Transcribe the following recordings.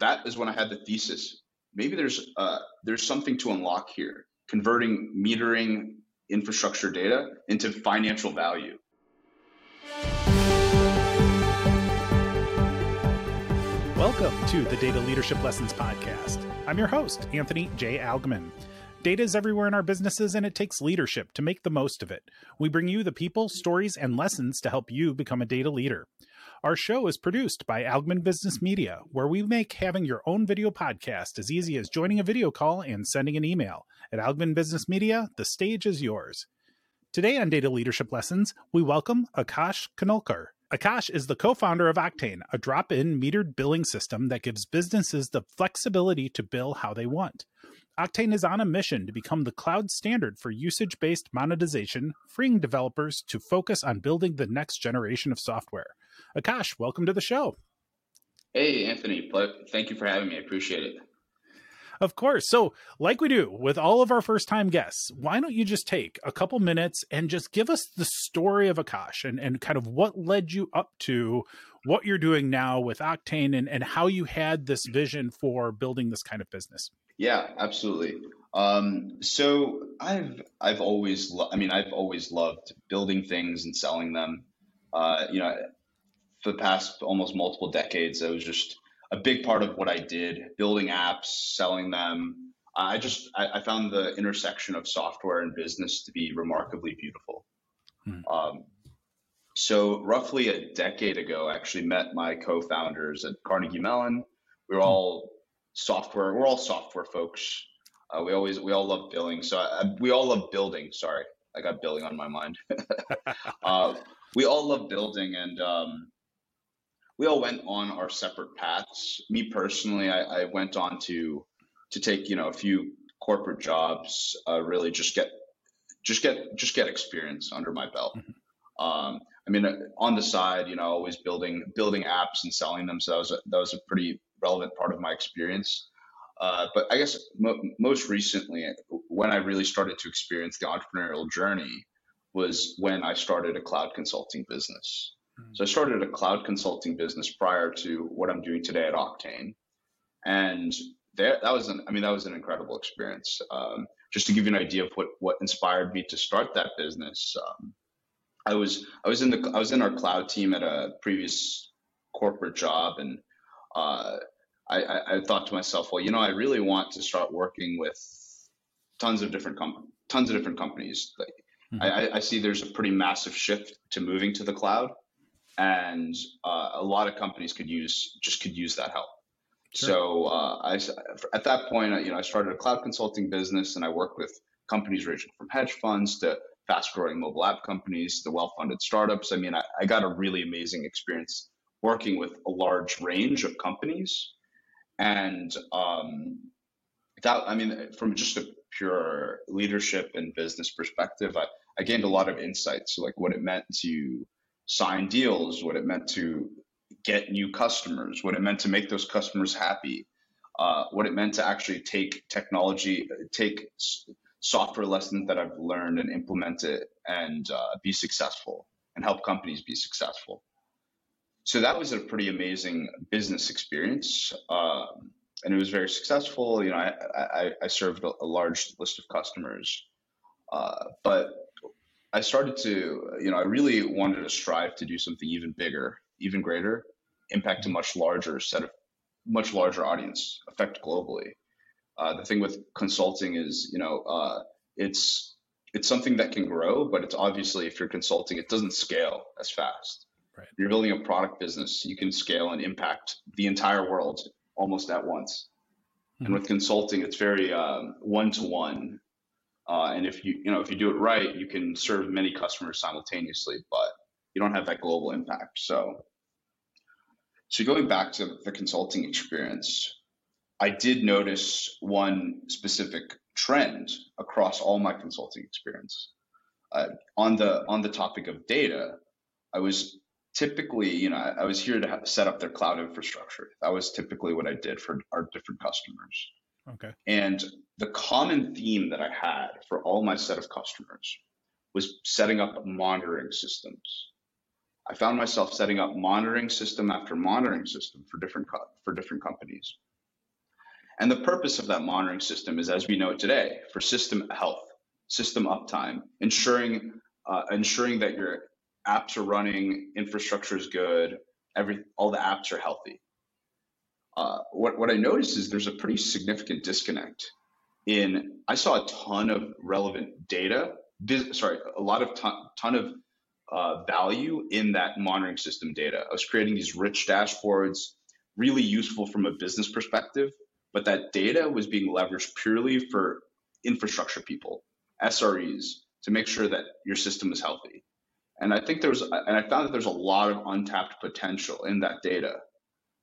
that is when I had the thesis. Maybe there's uh, there's something to unlock here, converting metering infrastructure data into financial value. Welcome to the Data Leadership Lessons Podcast. I'm your host, Anthony J. Algmin. Data is everywhere in our businesses, and it takes leadership to make the most of it. We bring you the people, stories, and lessons to help you become a data leader. Our show is produced by Algmin Business Media, where we make having your own video podcast as easy as joining a video call and sending an email. At Algmin Business Media, the stage is yours. Today on Data Leadership Lessons, we welcome Akash Khanolkar. Akash is the co founder of Octane, a drop in metered billing system that gives businesses the flexibility to bill how they want. Octane is on a mission to become the cloud standard for usage based monetization, freeing developers to focus on building the next generation of software. Akash, welcome to the show. Hey, Anthony. Thank you for having me. I appreciate it. Of course. So, like we do with all of our first time guests, why don't you just take a couple minutes and just give us the story of Akash and, and kind of what led you up to what you're doing now with Octane and, and how you had this vision for building this kind of business? Yeah, absolutely. Um, so I've I've always lo- I mean I've always loved building things and selling them. Uh, you know, for the past almost multiple decades, it was just a big part of what I did, building apps, selling them. I just I, I found the intersection of software and business to be remarkably beautiful. Hmm. Um, so roughly a decade ago, I actually met my co-founders at Carnegie Mellon. We were hmm. all software. We're all software folks. Uh, we always we all love building. So I, we all love building. Sorry, I got building on my mind. uh, we all love building, and um, we all went on our separate paths. Me personally, I, I, went on to to take you know a few corporate jobs. Uh, really, just get just get just get experience under my belt. Mm-hmm. Um, I mean, uh, on the side, you know, always building building apps and selling them. So that was a, that was a pretty relevant part of my experience. Uh, but I guess mo- most recently, when I really started to experience the entrepreneurial journey, was when I started a cloud consulting business. Mm-hmm. So I started a cloud consulting business prior to what I'm doing today at Octane, and there, that was an, I mean, that was an incredible experience. Um, just to give you an idea of what what inspired me to start that business, um, I was I was in the I was in our cloud team at a previous corporate job, and uh, I, I, I, thought to myself, well, you know, I really want to start working with tons of different com- tons of different companies. Like, mm-hmm. I, I, see there's a pretty massive shift to moving to the cloud, and uh, a lot of companies could use just could use that help. Sure. So uh, I, at that point, you know, I started a cloud consulting business, and I worked with companies ranging from hedge funds to fast-growing mobile app companies to well-funded startups. I mean, I, I got a really amazing experience working with a large range of companies. And um, that, I mean, from just a pure leadership and business perspective, I, I gained a lot of insights, like what it meant to sign deals, what it meant to get new customers, what it meant to make those customers happy, uh, what it meant to actually take technology, take software lessons that I've learned and implement it and uh, be successful and help companies be successful so that was a pretty amazing business experience. Um, and it was very successful. You know, I, I, I served a, a, large list of customers. Uh, but I started to, you know, I really wanted to strive to do something even bigger, even greater, impact a mm-hmm. much larger set of, much larger audience, affect globally. Uh, the thing with consulting is, you know, uh, it's it's something that can grow, but it's obviously if you're consulting, it doesn't scale as fast. Right. You're building a product business, you can scale and impact the entire world almost at once. Mm-hmm. And with consulting, it's very one to one. And if you you know if you do it right, you can serve many customers simultaneously, but you don't have that global impact. So, so going back to the consulting experience, I did notice one specific trend across all my consulting experience. Uh, on the on the topic of data, I was typically, you know, I was here to set up their cloud infrastructure. That was typically what I did for our different customers. Okay. And the common theme that I had for all my set of customers was setting up monitoring systems. I found myself setting up monitoring system after monitoring system for different co- for different companies. And the purpose of that monitoring system is, as we know it today, for system health, system uptime, ensuring uh, ensuring that your apps are running, infrastructure is good, every all the apps are healthy. Uh, what what I noticed is there's a pretty significant disconnect in. I saw a ton of relevant data. sorry, a lot of ton, ton of uh, value in that monitoring system data. I was creating these rich dashboards, really useful from a business perspective, but that data was being leveraged purely for infrastructure people, SREs, to make sure that your system is healthy. And I think there's, and I found that there's a lot of untapped potential in that data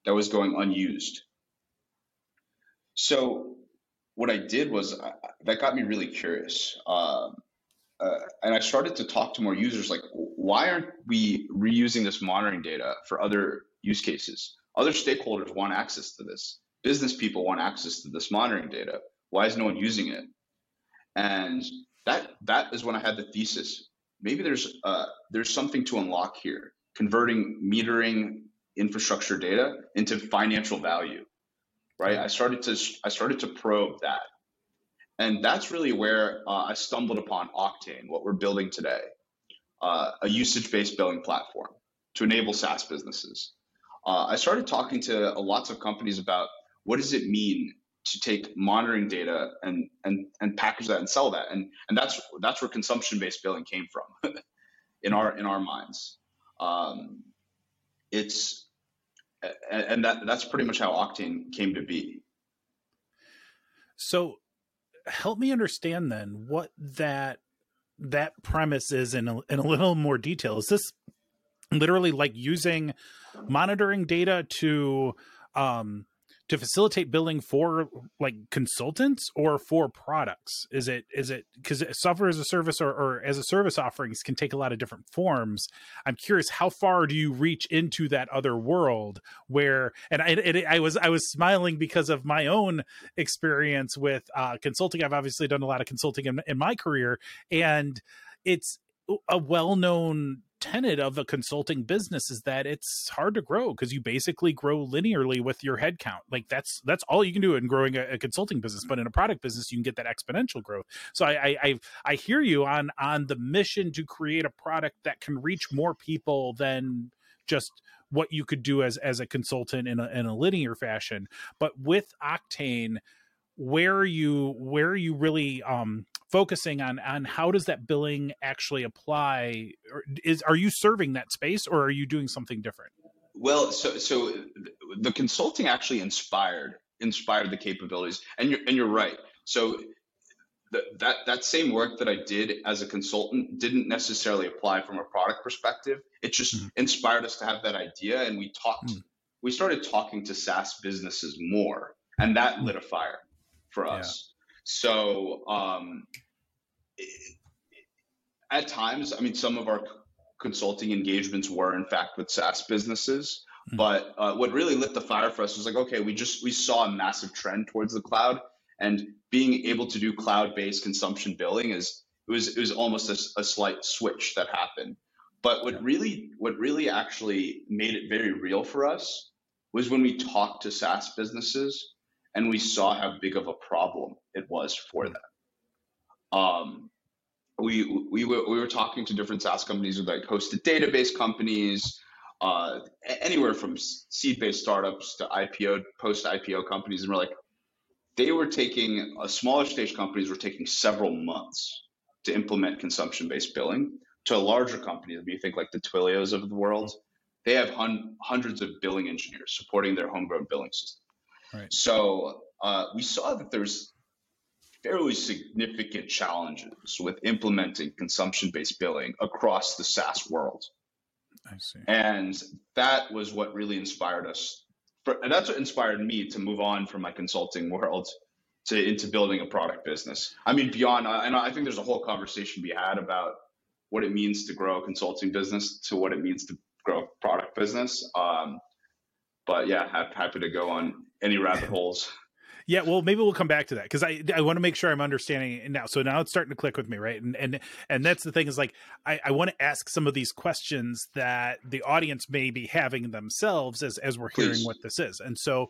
that was going unused. So what I did was that got me really curious. Um, uh, and I started to talk to more users like, why aren't we reusing this monitoring data for other use cases? Other stakeholders want access to this. Business people want access to this monitoring data. Why is no one using it? And that that is when I had the thesis. Maybe there's uh, there's something to unlock here, converting metering infrastructure data into financial value, right? I started to I started to probe that, and that's really where uh, I stumbled upon Octane, what we're building today, uh, a usage-based billing platform to enable SaaS businesses. Uh, I started talking to lots of companies about what does it mean to take monitoring data and and and package that and sell that, and and that's that's where consumption-based billing came from, in our in our minds. Um, it's and that that's pretty much how Octane came to be. So help me understand then what that that premise is in a, in a little more detail. Is this literally like using monitoring data to um, to facilitate billing for like consultants or for products? Is it is it because software as a service or, or, as a service offerings can take a lot of different forms. I'm curious how far do you reach into that other world where and i, it, I was i was smiling because of my own experience with uh, consulting. I've obviously done a lot of consulting in, in my career and it's a well-known tenet of a consulting business is that it's hard to grow because you basically grow linearly with your headcount. Like that's that's all you can do in growing a, a, consulting business. But in a product business, you can get that exponential growth. So I, I I I hear you on on the mission to create a product that can reach more people than just what you could do as as a consultant in a in a linear fashion. But with Octane, where you where you really um focusing on on how does that billing actually apply or is are you serving that space or are you doing something different well so so the consulting actually inspired inspired the capabilities and you're and you're right so the, that that same work that I did as a consultant didn't necessarily apply from a product perspective. It just mm-hmm. inspired us to have that idea, and we talked. Mm-hmm. We started talking to SaaS businesses more, and that lit a fire for us. So um, at times, I mean, some of our consulting engagements were in fact with SaaS businesses. Mm-hmm. But uh, what really lit the fire for us was like, okay, we just we saw a massive trend towards the cloud, and being able to do cloud-based consumption billing is it was it was almost a, a slight switch that happened. But what yeah. really what really actually made it very real for us was when we talked to SaaS businesses and we saw how big of a problem it was for them. Um, we we were, we were talking to different SaaS companies with like hosted database companies, uh, anywhere from seed-based startups to IPO post-IPO companies, and we're like, they were taking a smaller stage companies were taking several months to implement consumption-based billing. To a larger company, if you think like the Twilios of the world, they have hun- hundreds of billing engineers supporting their homegrown billing system. Right. So uh, we saw that there's fairly significant challenges with implementing consumption-based billing across the SaaS world. I see. And that was what really inspired us. For, and that's what inspired me to move on from my consulting world to into building a product business. I mean, beyond, and I think there's a whole conversation we had about what it means to grow a consulting business to what it means to grow a product business. Um, but yeah, happy to go on any rabbit holes. Yeah, well, maybe we'll come back to that because I I want to make sure I'm understanding it now. So now it's starting to click with me, right? And and and that's the thing is like I, I want to ask some of these questions that the audience may be having themselves as as we're hearing Please. what this is. And so,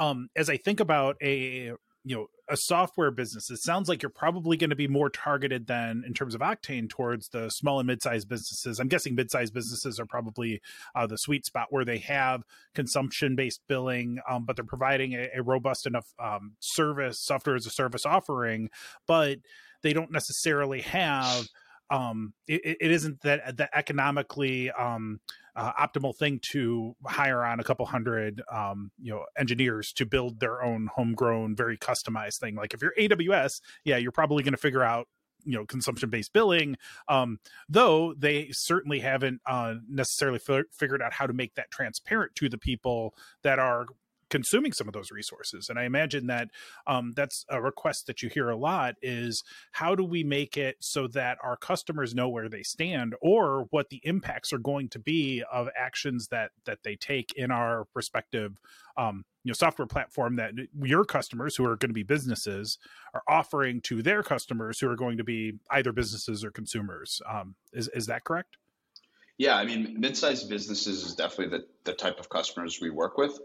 um, as I think about a you know a software business it sounds like you're probably going to be more targeted than in terms of octane towards the small and mid-sized businesses. I'm guessing mid-sized businesses are probably uh, the sweet spot where they have consumption based billing um, but they're providing a, a robust enough um, service software as a service offering but they don't necessarily have um, it, it isn't that the economically um, uh, optimal thing to hire on a couple hundred um, you know engineers to build their own homegrown very customized thing. Like if you're aws yeah you're probably going to figure out you know consumption based billing um, though they certainly haven't uh, necessarily fi- figured out how to make that transparent to the people that are consuming some of those resources and i imagine that um, that's a request that you hear a lot is how do we make it so that our customers know where they stand or what the impacts are going to be of actions that that they take in our respective um, you know software platform that your customers who are going to be businesses are offering to their customers who are going to be either businesses or consumers um, is, is that correct Yeah, I mean, mid-sized businesses is definitely the, the type of customers we work with.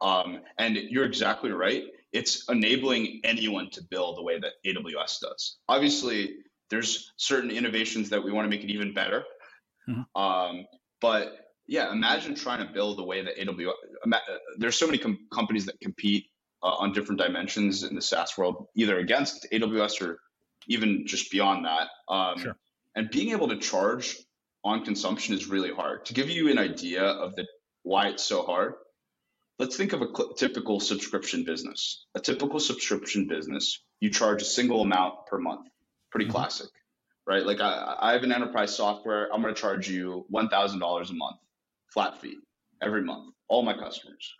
Um, and you're exactly right. It's enabling anyone to build the way that AWS does. Obviously, there's certain innovations that we want to make it even better. Mhm. Um, but yeah, imagine trying to build the way that AWS. There's so many com- companies that compete uh, on different dimensions in the SaaS world, either against AWS or even just beyond that. Um, Sure. And being able to charge on consumption is really hard. To give you an idea of the why it's so hard, let's think of a cl- typical subscription business. A typical subscription business, you charge a single amount per month. Pretty Mhm. classic, right? Like I, I have an enterprise software. I'm going to charge you one thousand dollars a month, flat fee, every month. All my customers.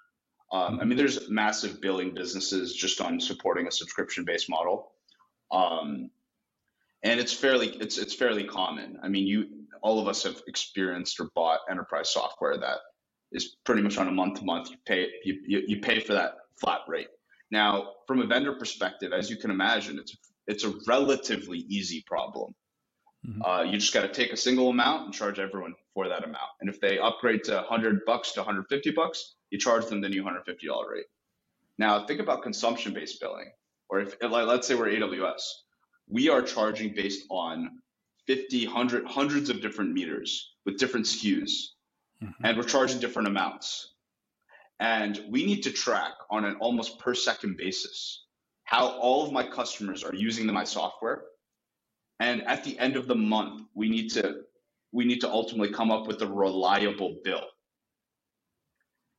Um, I mean, there's massive billing businesses just on supporting a subscription-based model, um, and it's fairly it's it's fairly common. I mean, you all of us have experienced or bought enterprise software that is pretty much on a month to month. You pay you, you, you pay for that flat rate. Now, from a vendor perspective, as you can imagine, it's it's a relatively easy problem. Mhm. Uh, you just got to take a single amount and charge everyone for that amount. And if they upgrade to 100 bucks to 150 bucks, you charge them the new $150 rate. Now, think about consumption-based billing, or if like let's say we're AWS, we are charging based on 50, 100, hundreds of different meters with different SKUs Mhm. and we're charging different amounts. And we need to track on an almost per second basis how all of my customers are using my software. And at the end of the month, we need to we need to ultimately come up with a reliable bill.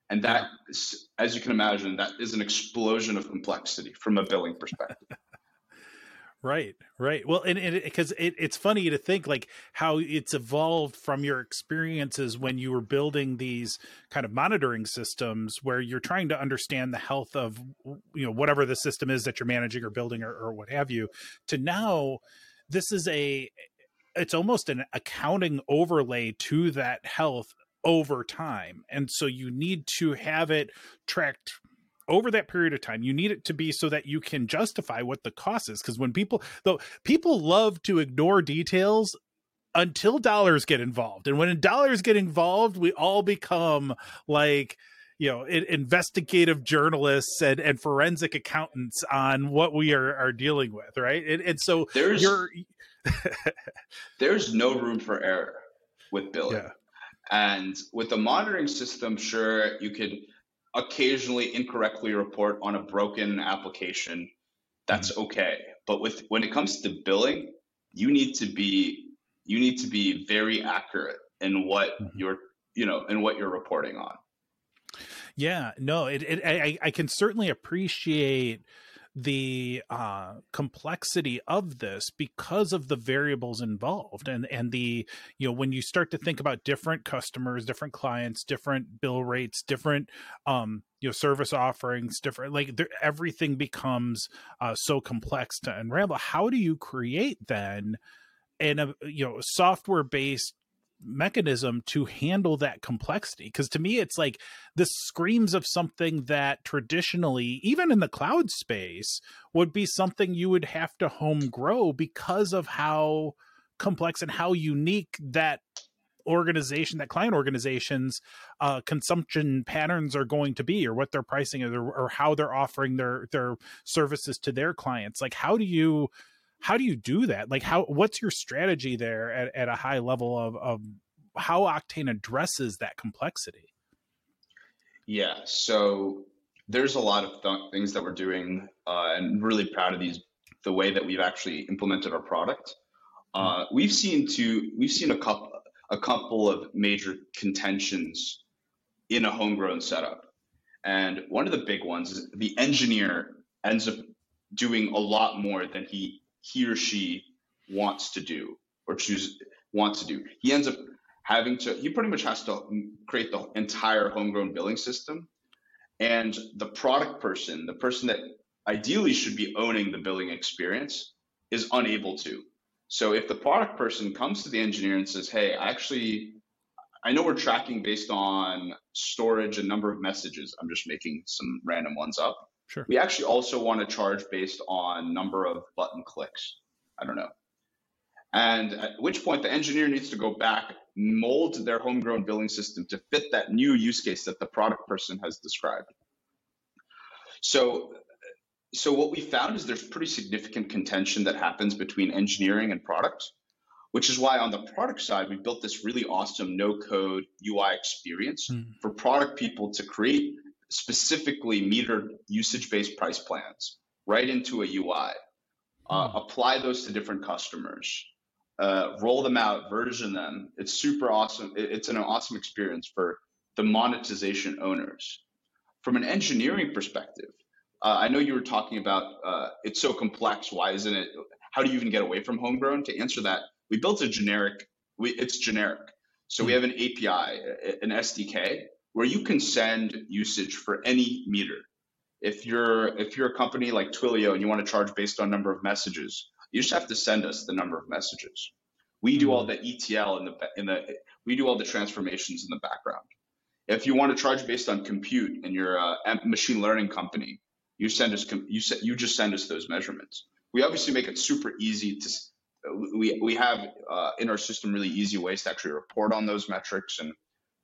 And that, as you can imagine, that is an explosion of complexity from a billing perspective. Right, right. Well, and because it, it's funny to think like how it's evolved from your experiences when you were building these kind of monitoring systems, where you're trying to understand the health of you know whatever the system is that you're managing or building or, or what have you, to now this is a it's almost an accounting overlay to that health over time, and so you need to have it tracked over that period of time you need it to be so that you can justify what the cost is. Because when people though people love to ignore details until dollars get involved. And when dollars get involved we all become like you know investigative journalists and, and forensic accountants on what we are, are dealing with right? And, and so There's you're there's no room for error with billing. yeah. And with the monitoring system, sure, you could occasionally incorrectly report on a broken application. That's okay. But with when it comes to billing, you need to be you need to be very accurate in what Mhm. you're you know in what you're reporting on. Yeah, no, it, it I, I can certainly appreciate the uh complexity of this because of the variables involved and and the you know when you start to think about different customers different clients different bill rates different um you know service offerings different like everything becomes uh so complex to unravel. How do you create then in a you know software based mechanism to handle that complexity. Because to me it's like this screams of something that traditionally even in the cloud space would be something you would have to home grow because of how complex and how unique that organization that client organizations uh, consumption patterns are going to be or what their pricing is or, or how they're offering their their services to their clients. Like how do you how do you do that? Like how what's your strategy there at, at a high level of, of how octane addresses that complexity? Yeah so there's a lot of th- things that we're doing uh, and really proud of these the way that we've actually implemented our product. Uh, we've seen two, we've seen a couple a couple of major contentions in a homegrown setup. And one of the big ones is the engineer ends up doing a lot more than he he or she wants to do or choose wants to do. He ends up having to he pretty much has to create the entire homegrown billing system. And the product person, the person that ideally should be owning the billing experience, is unable to. So if the product person comes to the engineer and says, "Hey, I actually, I know we're tracking based on storage and number of messages. I'm just making some random ones up. Sure. We actually also want to charge based on number of button clicks. I don't know. And at which point the engineer needs to go back, mold their homegrown billing system to fit that new use case that the product person has described. So so what we found is there's pretty significant contention that happens between engineering and product, which is why on the product side, we built this really awesome no code UI experience mm. for product people to create specifically metered usage based price plans right into a UI, uh, mm. apply those to different customers, uh, roll them out, version them. It's super awesome. It's an awesome experience for the monetization owners. From an engineering perspective, uh, I know you were talking about uh, it's so complex. Why isn't it? How do you even get away from homegrown? To answer that, we built a generic. We, it's generic. So we hmm. have an API, an SDK, where you can send usage for any meter. If you're if you're a company like Twilio and you want to charge based on number of messages, you just have to send us the number of messages. We do all hmm. the ETL in the in the we do all the transformations in the background. If you want to charge based on compute and you're a machine learning company, you send us you you just send us those measurements. We obviously make it super easy to we we have uh, in our system really easy ways to actually report on those metrics, and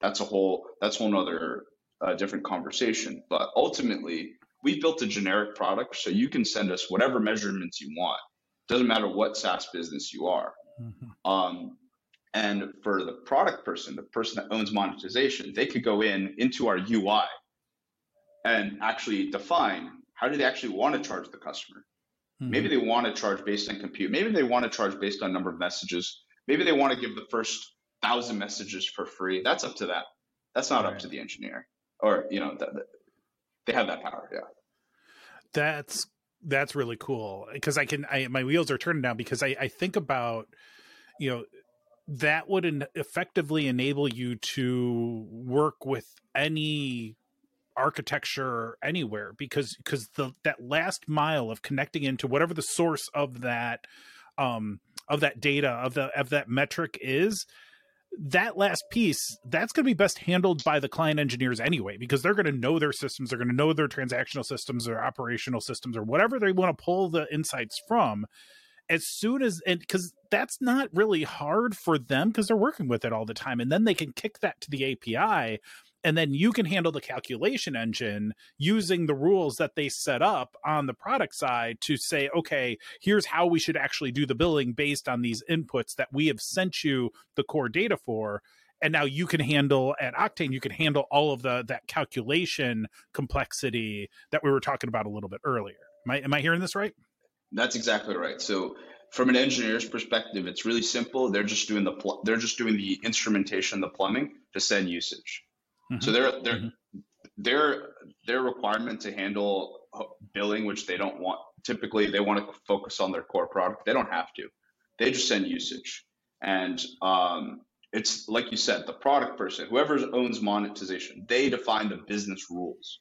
that's a whole that's whole other uh, different conversation. But ultimately, we built a generic product, so you can send us whatever measurements you want. Doesn't matter what SaaS business you are. Mm-hmm. Um, and for the product person, the person that owns monetization, they could go in into our UI and actually define how do they actually want to charge the customer? Mm-hmm. Maybe they want to charge based on compute. Maybe they want to charge based on number of messages. Maybe they want to give the first thousand messages for free. That's up to that. That's not right. up to the engineer, or you know, they have that power. Yeah, that's that's really cool because I can. I my wheels are turning now because I I think about you know that would effectively enable you to work with any architecture anywhere because because the that last mile of connecting into whatever the source of that um of that data of the of that metric is that last piece that's going to be best handled by the client engineers anyway because they're going to know their systems they're going to know their transactional systems or operational systems or whatever they want to pull the insights from. As soon as and because that's not really hard for them because they're working with it all the time and then they can kick that to the api and then you can handle the calculation engine using the rules that they set up on the product side to say okay here's how we should actually do the billing based on these inputs that we have sent you the core data for. And now you can handle at octane you can handle all of the that calculation complexity that we were talking about a little bit earlier. Am i am i hearing this right? That's exactly right. So from an engineer's perspective it's really simple. They're just doing the pl- they're just doing the instrumentation the plumbing to send usage Mm-hmm. So their their mm-hmm. their their requirement to handle billing, which they don't want. Typically, they want to focus on their core product. They don't have to. They just send usage, and um, it's like you said, the product person, whoever owns monetization, they define the business rules,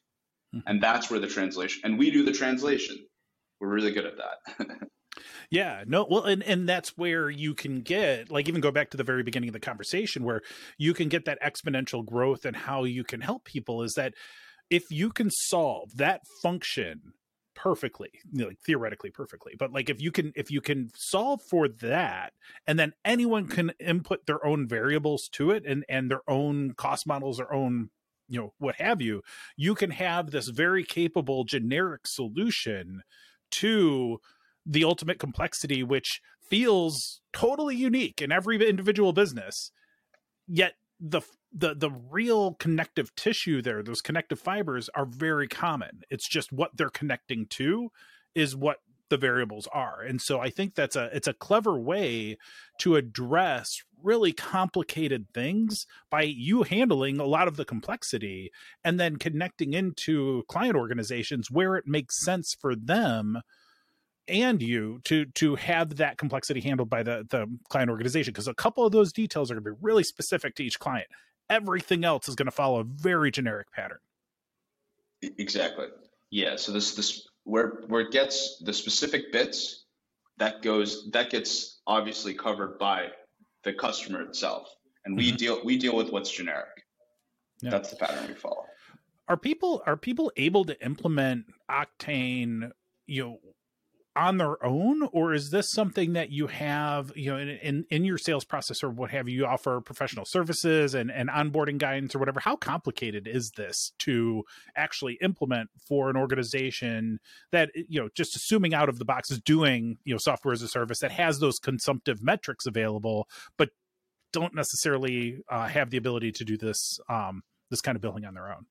mm-hmm. and that's where the translation. And we do the translation. We're really good at that. Yeah, no, well, and and that's where you can get like even go back to the very beginning of the conversation where you can get that exponential growth and how you can help people is that if you can solve that function perfectly like theoretically perfectly but like if you can if you can solve for that and then anyone can input their own variables to it and and their own cost models their own you know what have you you can have this very capable generic solution to the ultimate complexity which feels totally unique in every individual business yet the the the real connective tissue there those connective fibers are very common. It's just what they're connecting to is what the variables are. And so i think that's a it's a clever way to address really complicated things by you handling a lot of the complexity and then connecting into client organizations where it makes sense for them and you to to have that complexity handled by the the client organization because a couple of those details are going to be really specific to each client. Everything else is going to follow a very generic pattern. Exactly. Yeah so this this where where it gets the specific bits that goes that gets obviously covered by the customer itself and we mm-hmm. deal we deal with what's generic. Yeah. that's the pattern we follow. Are people are people able to implement octane you know on their own or is this something that you have you know in, in, in your sales process or what have you, offer professional services and, and onboarding guidance or whatever? How complicated is this to actually implement for an organization that you know just assuming out of the box is doing you know software as a service that has those consumptive metrics available but don't necessarily uh, have the ability to do this um, this kind of billing on their own?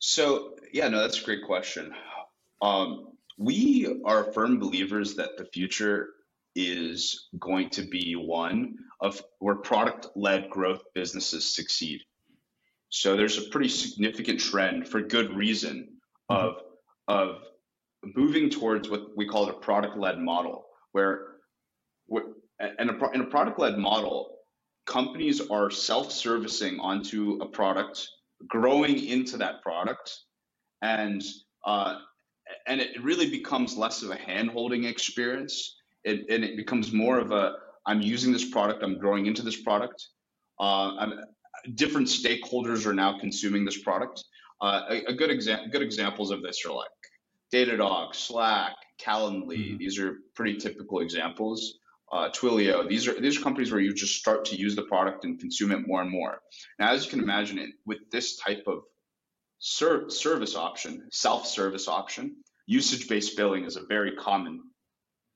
So yeah no that's a great question. Um, we are firm believers that the future is going to be one of where product led growth businesses succeed. So there's a pretty significant trend for good reason of of moving towards what we call a product led model, where, where in a, in a product led model, companies are self servicing onto a product, growing into that product, and uh, and it really becomes less of a hand holding experience. It, and it becomes more of a I'm using this product, I'm growing into this product. Uh, different stakeholders are now consuming this product. Uh, a, a, good example, good examples of this are like Datadog, Slack, Calendly. Mm-hmm. These are pretty typical examples. Uh, Twilio. These are these are companies where you just start to use the product and consume it more and more. Now, as you can imagine, it with this type of ser- service option, self-service option, usage-based billing is a very common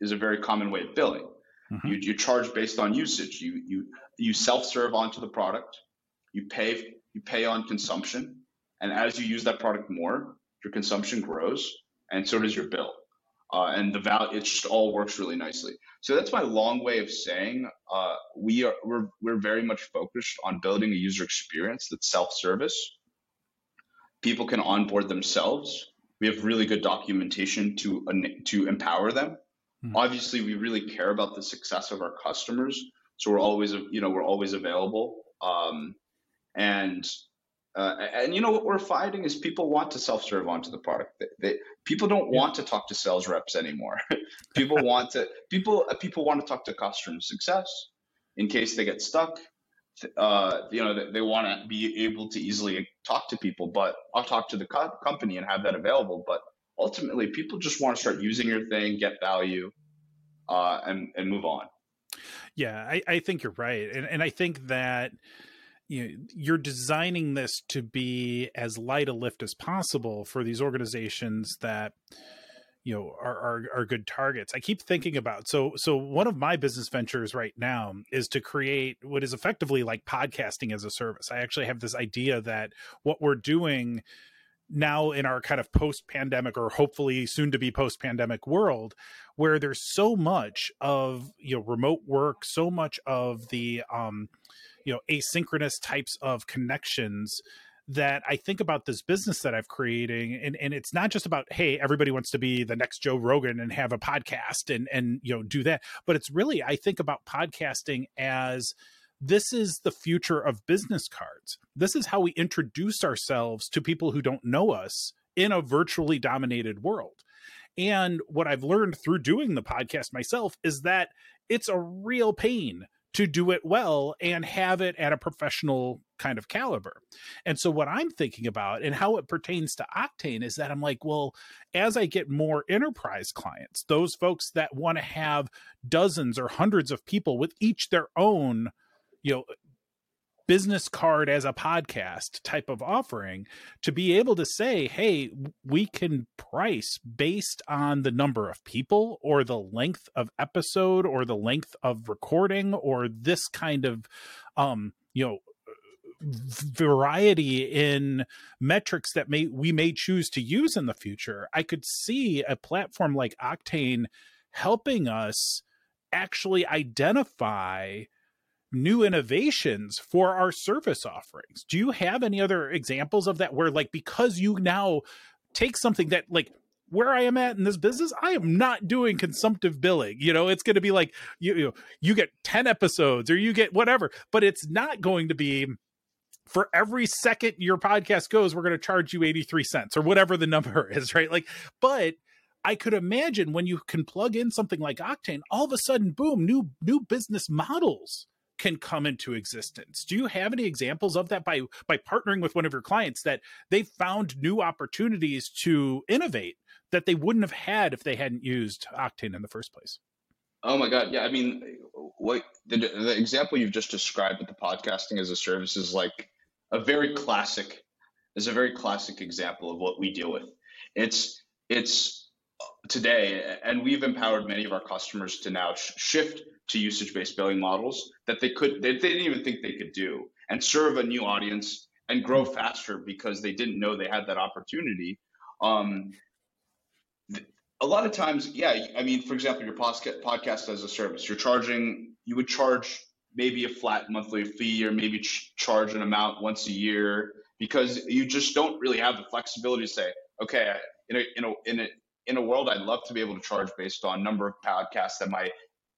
is a very common way of billing. Mm-hmm. You, you charge based on usage. You you you self-serve onto the product. You pay you pay on consumption, and as you use that product more, your consumption grows, and so does your bill. Uh, and the value it just all works really nicely. So that's my long way of saying uh, we are we're we're very much focused on building a user experience that's self-service people can onboard themselves. We have really good documentation to to empower them. Mm-hmm. Obviously, we really care about the success of our customers, so we're always you know we're always available. Um, and uh, and you know what we're finding is people want to self-serve onto the product. They, they people don't yeah. want to talk to sales reps anymore. people want to people people want to talk to customer success in case they get stuck uh, you know, they, they want to be able to easily talk to people, but I'll talk to the co- company and have that available. But ultimately, people just want to start using your thing, get value, uh, and and move on. Yeah, I, I think you're right, and and I think that you you're designing this to be as light a lift as possible for these organizations that you know are, are are good targets. I keep thinking about so so one of my business ventures right now is to create what is effectively like podcasting as a service. I actually have this idea that what we're doing now in our kind of post pandemic or hopefully soon to be post pandemic world where there's so much of you know remote work so much of the um you know asynchronous types of connections that I think about this business that I've creating and, and it's not just about, hey, everybody wants to be the next Joe Rogan and have a podcast and and you know do that. But it's really I think about podcasting as this is the future of business cards. This is how we introduce ourselves to people who don't know us in a virtually dominated world. And what I've learned through doing the podcast myself is that it's a real pain to do it well and have it at a professional kind of caliber. And so, what I'm thinking about and how it pertains to Octane is that I'm like, well, as I get more enterprise clients, those folks that want to have dozens or hundreds of people with each their own, you know, business card as a podcast type of offering to be able to say hey we can price based on the number of people or the length of episode or the length of recording or this kind of um you know variety in metrics that may we may choose to use in the future. I could see a platform like octane helping us actually identify new innovations for our service offerings. Do you have any other examples of that where like because you now take something that like where I am at in this business, I am not doing consumptive billing. You know, it's going to be like you you, know, you get 10 episodes or you get whatever, but it's not going to be for every second your podcast goes, we're going to charge you 83 cents or whatever the number is, right? Like, but I could imagine when you can plug in something like Octane, all of a sudden, boom, new new business models can come into existence. Do you have any examples of that by by partnering with one of your clients that they found new opportunities to innovate that they wouldn't have had if they hadn't used Octane in the first place? Oh my God. Yeah. I mean, what the, the example you've just described with the podcasting as a service is like a very classic, is a very classic example of what we deal with. It's, it's today, and we've empowered many of our customers to now sh- shift to usage-based billing models that they could they, they didn't even think they could do and serve a new audience and grow faster because they didn't know they had that opportunity. Um, a lot of times yeah i mean for example your podcast as a service you're charging you would charge maybe a flat monthly fee or maybe ch- charge an amount once a year because you just don't really have the flexibility to say okay in a, in a, in a, in a world i'd love to be able to charge based on number of podcasts that my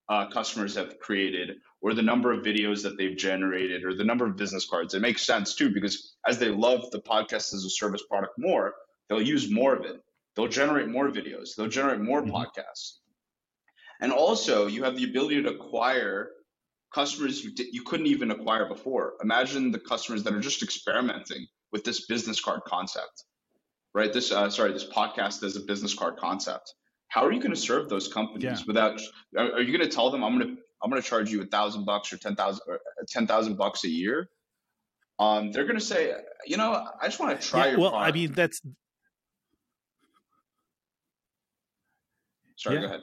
uh, customers have created or the number of videos that they've generated or the number of business cards. It makes sense too because as they love the podcast as a service product more, they'll use more of it. They'll generate more videos. They'll generate more mm-hmm. podcasts. And also, you have the ability to acquire customers you, you couldn't even acquire before. Imagine the customers that are just experimenting with this business card concept, right? This, uh, sorry, this podcast as a business card concept how are you going to serve those companies yeah. without are, you going to tell them i'm going to i'm going to charge you a thousand bucks or ten thousand or ten thousand bucks a year um they're going to say you know i just want to try yeah, your well product. i mean that's sorry yeah. go ahead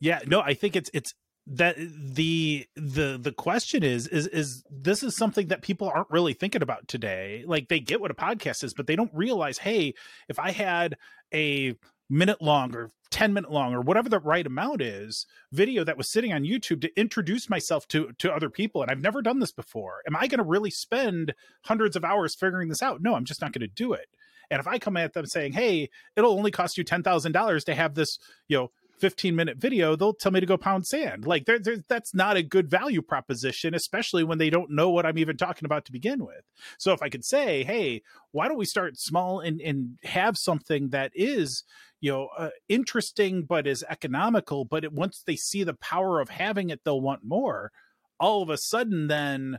yeah no i think it's it's that the the the question is is is this is something that people aren't really thinking about today like they get what a podcast is but they don't realize hey if i had a minute long or 10 minute long or whatever the right amount is video that was sitting on YouTube to introduce myself to to other people and I've never done this before. Am I going to really spend hundreds of hours figuring this out? No, I'm just not going to do it. And if I come at them saying, "Hey, it'll only cost you $10,000 to have this, you know, 15 minute video, they'll tell me to go pound sand. Like there, that's not a good value proposition, especially when they don't know what I'm even talking about to begin with. So if I could say, hey, why don't we start small and, and have something that is, you know, uh, interesting, but is economical, but it, once they see the power of having it, they'll want more. All of a sudden, then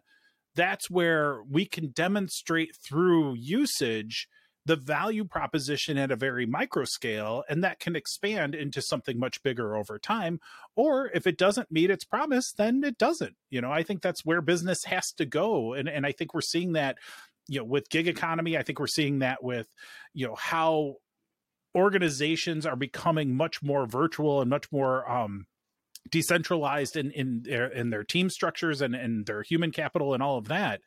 that's where we can demonstrate through usage the value proposition at a very micro scale and that can expand into something much bigger over time. Or if it doesn't meet its promise then it doesn't. You know i think that's where business has to go. And and i think we're seeing that you know with gig economy. I think we're seeing that with you know how organizations are becoming much more virtual and much more um decentralized in in their in their team structures and and their human capital and all of that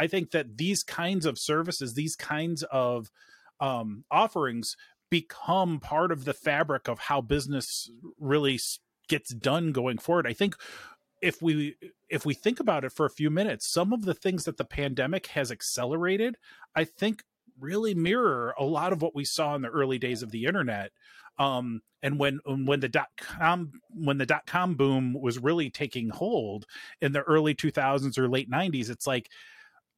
i think that these kinds of services these kinds of um, offerings become part of the fabric of how business really gets done going forward. I think if we if we think about it for a few minutes some of the things that the pandemic has accelerated i think really mirror a lot of what we saw in the early days of the internet um, and when when the dot com when the dot com boom was really taking hold in the early 2000s or late 90s it's like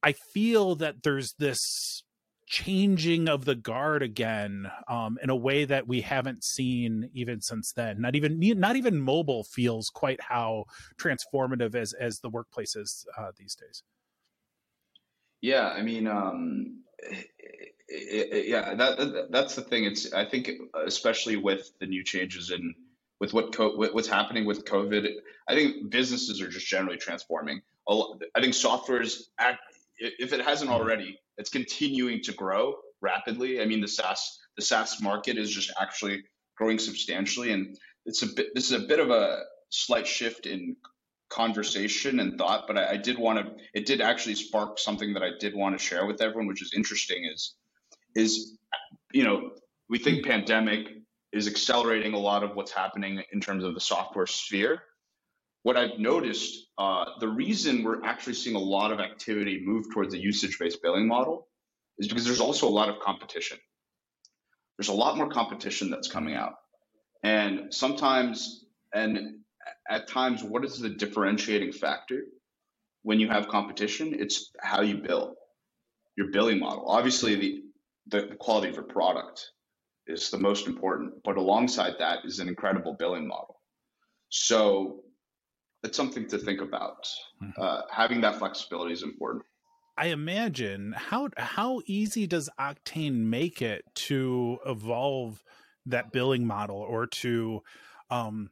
i feel that there's this changing of the guard again um, in a way that we haven't seen even since then. Not even not even mobile feels quite how transformative as as the workplace is uh, these days. Yeah, I mean, um, yeah, that, that, that's the thing. It's I think especially with the new changes in with what co- what's happening with COVID, I think businesses are just generally transforming. I think software is if it hasn't already, it's continuing to grow rapidly. I mean, the SaaS the SaaS market is just actually growing substantially, and it's a bit. This is a bit of a slight shift in conversation and thought, but I, I did want to. It did actually spark something that I did want to share with everyone, which is interesting. Is is you know we think pandemic is accelerating a lot of what's happening in terms of the software sphere what I've noticed, uh, the reason we're actually seeing a lot of activity move towards a usage-based billing model is because there's also a lot of competition. There's a lot more competition that's coming out. And sometimes, and at times, what is the differentiating factor when you have competition? It's how you bill, your billing model. Obviously, the, the quality of your product is the most important, but alongside that is an incredible billing model. So it's something to think about. Mm-hmm. Uh, having that flexibility is important. I imagine how how easy does Octane make it to evolve that billing model or to um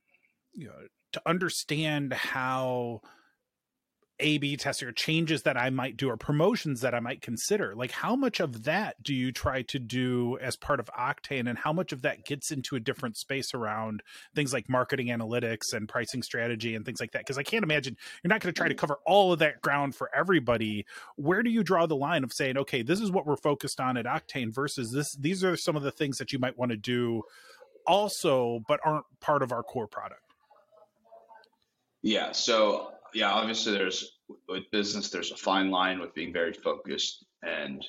you know to understand how a B testing or changes that I might do or promotions that I might consider. Like, how much of that do you try to do as part of Octane, and how much of that gets into a different space around things like marketing analytics and pricing strategy and things like that? Because I can't imagine you're not going to try to mm-hmm. cover all of that ground for everybody. Where do you draw the line of saying, okay, this is what we're focused on at Octane versus this? These are some of the things that you might want to do also, but aren't part of our core product. Yeah. So yeah, obviously there's with business there's a fine line with being very focused and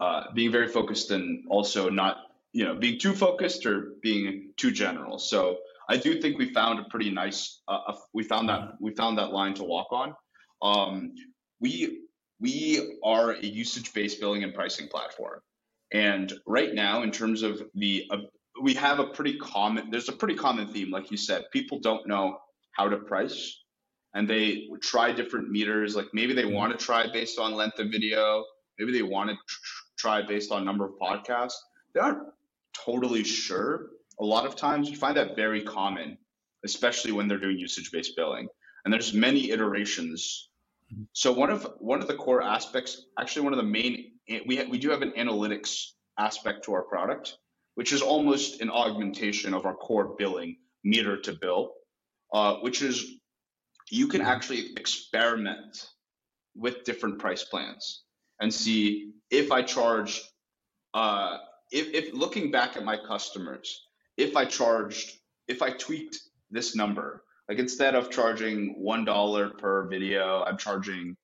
uh, being very focused and also not you know being too focused or being too general. So I do think we found a pretty nice uh, we found that we found that line to walk on. Um, we we are a usage based billing and pricing platform, and right now in terms of the uh, we have a pretty common there's a pretty common theme like you said people don't know how to price and they try different meters. Like maybe they want to try based on length of video, maybe they want to try based on number of podcasts. They aren't totally sure. A lot of times you find that very common, especially when they're doing usage-based billing. And there's many iterations. So one of one of the core aspects, actually one of the main, we we do have an analytics aspect to our product, which is almost an augmentation of our core billing meter to bill, uh, which is you can actually experiment with different price plans and see if I charge, uh, if, if looking back at my customers, if I charged, if I tweaked this number, like instead of charging $1 per video, I'm charging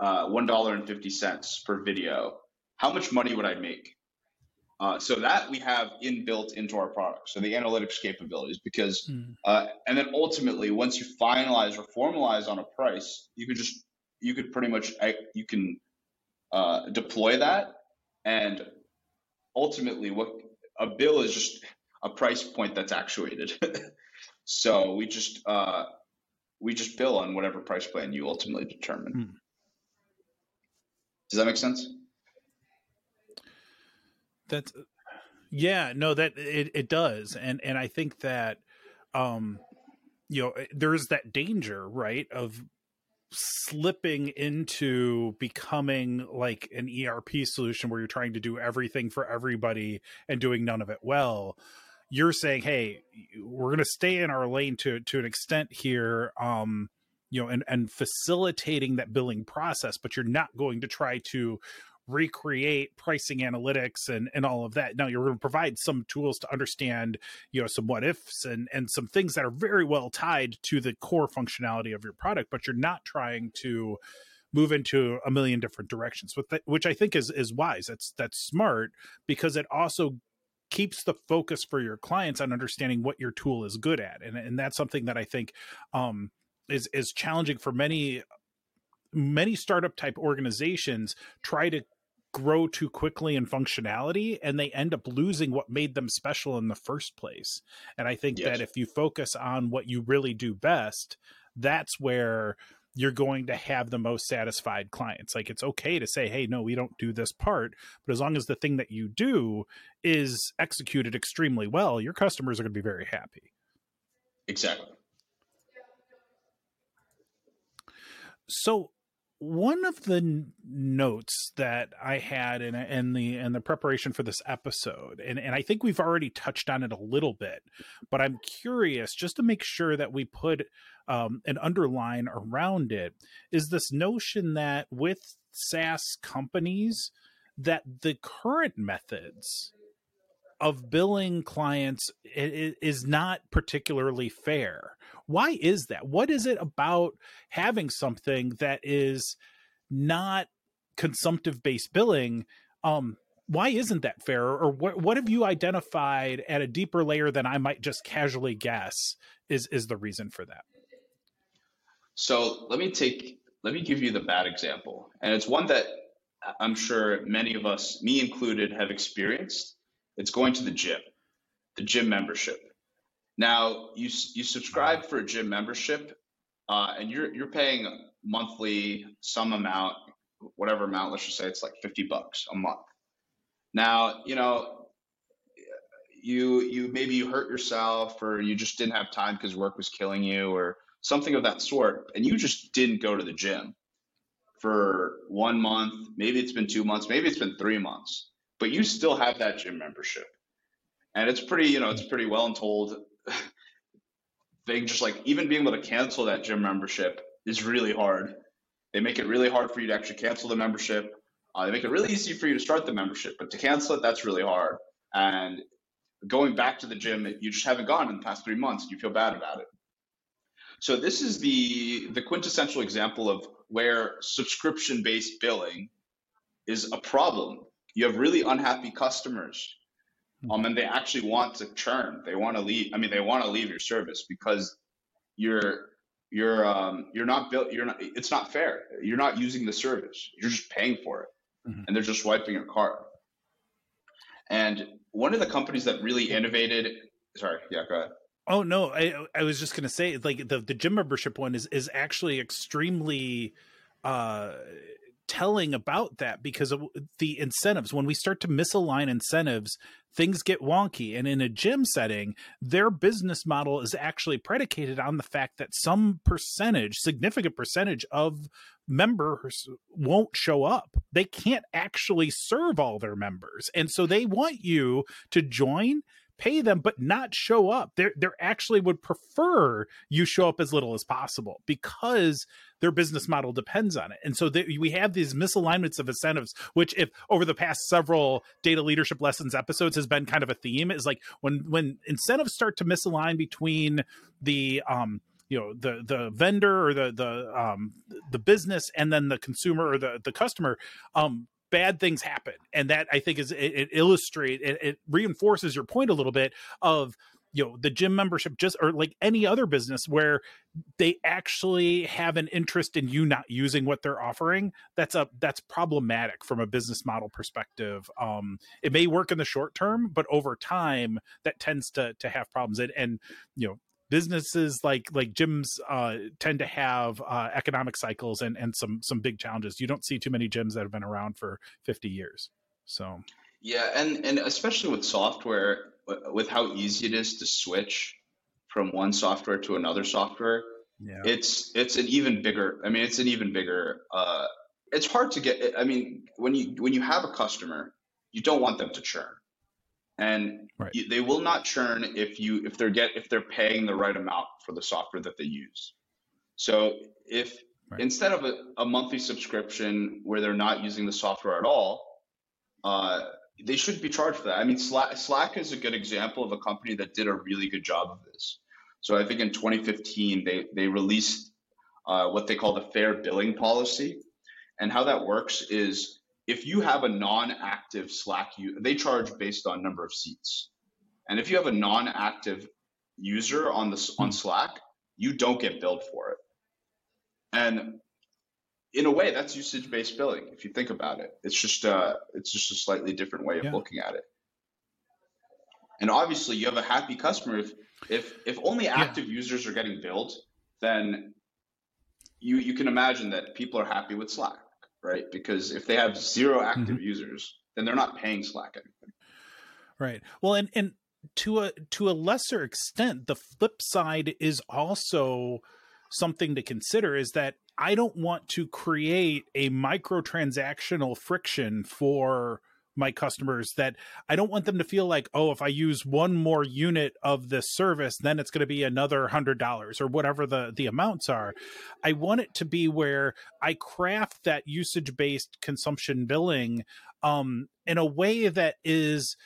uh, $1.50 per video, how much money would I make? Uh, so that we have inbuilt into our product. So the analytics capabilities, because, mm. uh, and then ultimately, once you finalize or formalize on a price, you could just, you could pretty much, you can uh, deploy that, and ultimately, what a bill is just a price point that's actuated. so we just, uh, we just bill on whatever price plan you ultimately determine. Mm. Does that make sense? That's yeah, no, that it, it does. And and I think that um you know, there's that danger, right, of slipping into becoming like an ERP solution where you're trying to do everything for everybody and doing none of it well. You're saying, "Hey, we're going to stay in our lane to to an extent here um you know and and facilitating that billing process but you're not going to try to recreate pricing analytics and and all of that. Now you're going to provide some tools to understand you know some what ifs and and some things that are very well tied to the core functionality of your product but you're not trying to move into a million different directions with that, which i think is is wise. That's that's smart because it also keeps the focus for your clients on understanding what your tool is good at. And and that's something that i think um is is challenging for many many startup type organizations try to grow too quickly in functionality and they end up losing what made them special in the first place. And I think yes. that if you focus on what you really do best, that's where you're going to have the most satisfied clients. Like it's okay to say, hey, no, we don't do this part. But as long as the thing that you do is executed extremely well, your customers are going to be very happy. Exactly. So one of the notes that I had in, in the in the preparation for this episode, and, and I think we've already touched on it a little bit, but I'm curious just to make sure that we put um, an underline around it, is this notion that with SaaS companies, that the current methods of billing clients is not particularly fair. Why is that? What is it about having something that is not consumptive based billing? Um, why isn't that fair? Or what what have you identified at a deeper layer than I might just casually guess is is the reason for that? So let me take let me give you the bad example, and it's one that I'm sure many of us, me included, have experienced it's going to the gym, the gym membership. Now you you subscribe for a gym membership, uh, and you're you're paying monthly some amount, whatever amount. Let's just say it's like fifty bucks a month. Now you know you you maybe you hurt yourself or you just didn't have time because work was killing you or something of that sort, and you just didn't go to the gym for one month. Maybe it's been two months. Maybe it's been three months but you still have that gym membership. And it's pretty, you know, it's pretty well told thing. Just like even being able to cancel that gym membership is really hard. They make it really hard for you to actually cancel the membership. Uh, they make it really easy for you to start the membership, but to cancel it, that's really hard. And going back to the gym, you just haven't gone in the past three months. And You feel bad about it. So this is the the quintessential example of where subscription based billing is a problem you have really unhappy customers. Hmm. um, and they actually want to churn. They want to leave i mean they want to leave your service because you're you're um, you're not built you're not it's not fair. You're not using the service. You're just paying for it. Mm-hmm. and they're just swiping your card. And one of the companies that really innovated sorry yeah go ahead. Oh no i i was just going to say like the the gym membership one is is actually extremely uh telling about that because of the incentives. When we start to misalign incentives, things get wonky. And in a gym setting, their business model is actually predicated on the fact that some percentage, significant percentage of members won't show up. They can't actually serve all their members. And so they want you to join pay them but not show up. They they actually would prefer you show up as little as possible because their business model depends on it. And so they, we have these misalignments of incentives, which if over the past several data leadership lessons episodes has been kind of a theme is like when when incentives start to misalign between the um you know the the vendor or the the um the business and then the consumer or the the customer um bad things happen and that i think is it, it illustrate it, it reinforces your point a little bit of you know the gym membership just or like any other business where they actually have an interest in you not using what they're offering that's a that's problematic from a business model perspective. Um it may work in the short term but over time that tends to to have problems and and you know businesses like like gyms uh, tend to have uh, economic cycles and and some some big challenges. You don't see too many gyms that have been around for 50 years. So yeah, and and especially with software, with how easy it is to switch from one software to another software, yeah. it's it's an even bigger. I mean, it's an even bigger. Uh, it's hard to get. I mean, when you when you have a customer, you don't want them to churn and right. you, they will not churn if you if they're get if they're paying the right amount for the software that they use. So if right. instead of a, a, monthly subscription where they're not using the software at all, uh, they should be charged for that. I mean, Slack, Slack is a good example of a company that did a really good job of this. So I think in 2015 they they released uh, what they call the fair billing policy, and how that works is if you have a non-active Slack, they charge based on number of seats. And if you have a non-active user on the on. Slack, you don't get billed for it. And in a way, that's usage based billing. If you think about it, it's just uh, it's just a slightly different way of yeah. looking at it. And obviously, you have a happy customer if if if only active yeah. users are getting billed, then you you can imagine that people are happy with Slack, right? Because if they have zero active mm-hmm. users, then they're not paying Slack anything. Right. Well, and and to a to a lesser extent, the flip side is also something to consider is that I don't want to create a microtransactional friction for my customers that I don't want them to feel like, oh, if I use one more unit of this service, then it's going to be another hundred dollars or whatever the the amounts are. I want it to be where I craft that usage based consumption billing um, in a way that is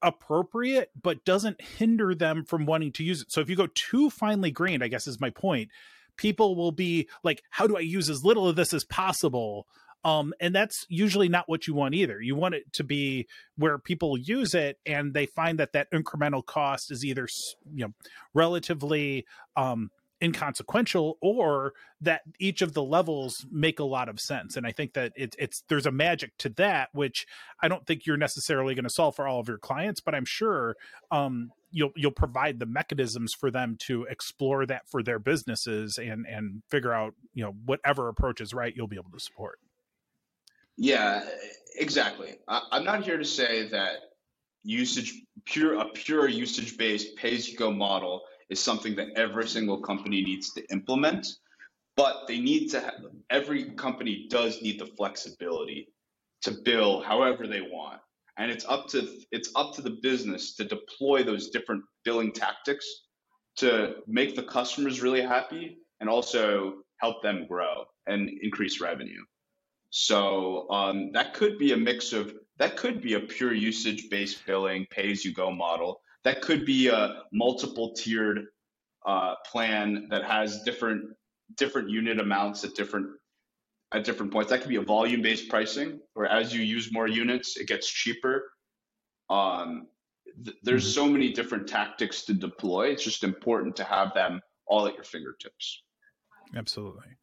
appropriate but doesn't hinder them from wanting to use it. So if you go too finely grained, I guess is my point, people will be like, how do I use as little of this as possible? Um, and that's usually not what you want either. You want it to be where people use it and they find that that incremental cost is either you know relatively um, inconsequential or that each of the levels make a lot of sense and i think that it, it's there's a magic to that which i don't think you're necessarily going to solve for all of your clients but i'm sure um, you'll you'll provide the mechanisms for them to explore that for their businesses and and figure out you know whatever approach is right you'll be able to support yeah exactly I, i'm not here to say that usage pure a pure usage based pay as you go model is something that every single company needs to implement. But they need to have, every company does need the flexibility to bill however they want. And it's up to it's up to the business to deploy those different billing tactics to make the customers really happy and also help them grow and increase revenue. So um, that could be a mix of that could be a pure usage based billing, pay as you go model that could be a multiple tiered uh, plan that has different different unit amounts at different at different points. That could be a volume based pricing, where as you use more units, it gets cheaper. Um, th- there's mm-hmm. so many different tactics to deploy. It's just important to have them all at your fingertips. Absolutely.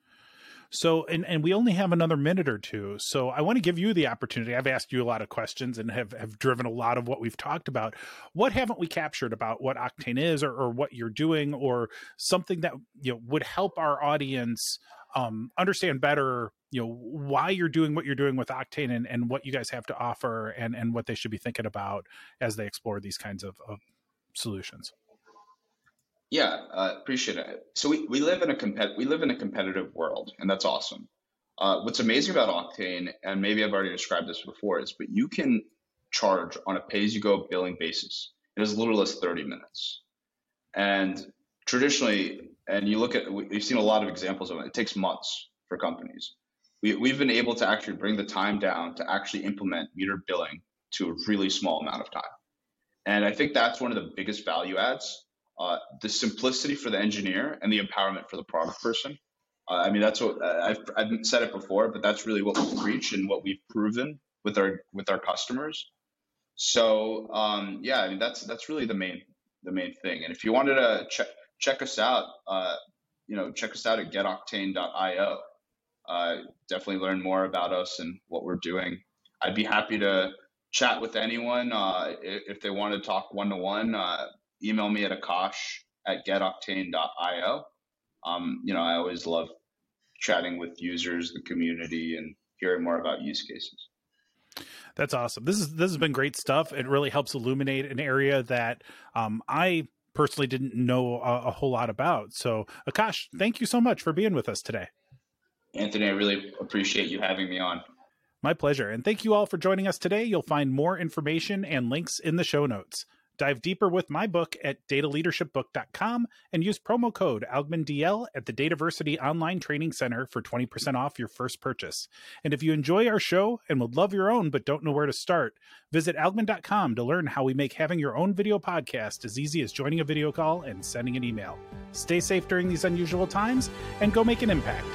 So, and, and we only have another minute or two. So I want to give you the opportunity. I've asked you a lot of questions and have, have driven a lot of what we've talked about. What haven't we captured about what Octane is or, or what you're doing or something that, you know, would help our audience um, understand better, you know, why you're doing what you're doing with Octane and, and what you guys have to offer and, and what they should be thinking about as they explore these kinds of, of solutions. Yeah, uh, appreciate it. So we, we live in a compet we live in a competitive world, and that's awesome. Uh, what's amazing about Octane, and maybe I've already described this before, is but you can charge on a pay-as-you-go billing basis in as little as 30 minutes. And traditionally, and you look at, we've seen a lot of examples of it. It takes months for companies. We, we've been able to actually bring the time down to actually implement meter billing to a really small amount of time. And I think that's one of the biggest value adds uh, the simplicity for the engineer and the empowerment for the product person. Uh, I mean, that's what uh, I've, I've said it before, but that's really what we preach and what we've proven with our with our customers. So um, yeah, I mean that's that's really the main the main thing. And if you wanted to check check us out, uh, you know, check us out at getoctane.io. Uh, definitely learn more about us and what we're doing. I'd be happy to chat with anyone uh, if, if, they want to talk one to one email me at akash at getoctane.io. Um, you know, I always love chatting with users, the community, and hearing more about use cases. That's awesome. This is this has been great stuff. It really helps illuminate an area that um, I personally didn't know a, a, whole lot about. So, Akash, thank you so much for being with us today. Anthony, I really appreciate you having me on. My pleasure. And thank you all for joining us today. You'll find more information and links in the show notes. Dive deeper with my book at dataleadershipbook.com and use promo code ALGMINDL at the Dataversity Online Training Center for 20% off your first purchase. And if you enjoy our show and would love your own but don't know where to start, visit algmin.com to learn how we make having your own video podcast as easy as joining a video call and sending an email. Stay safe during these unusual times and go make an impact.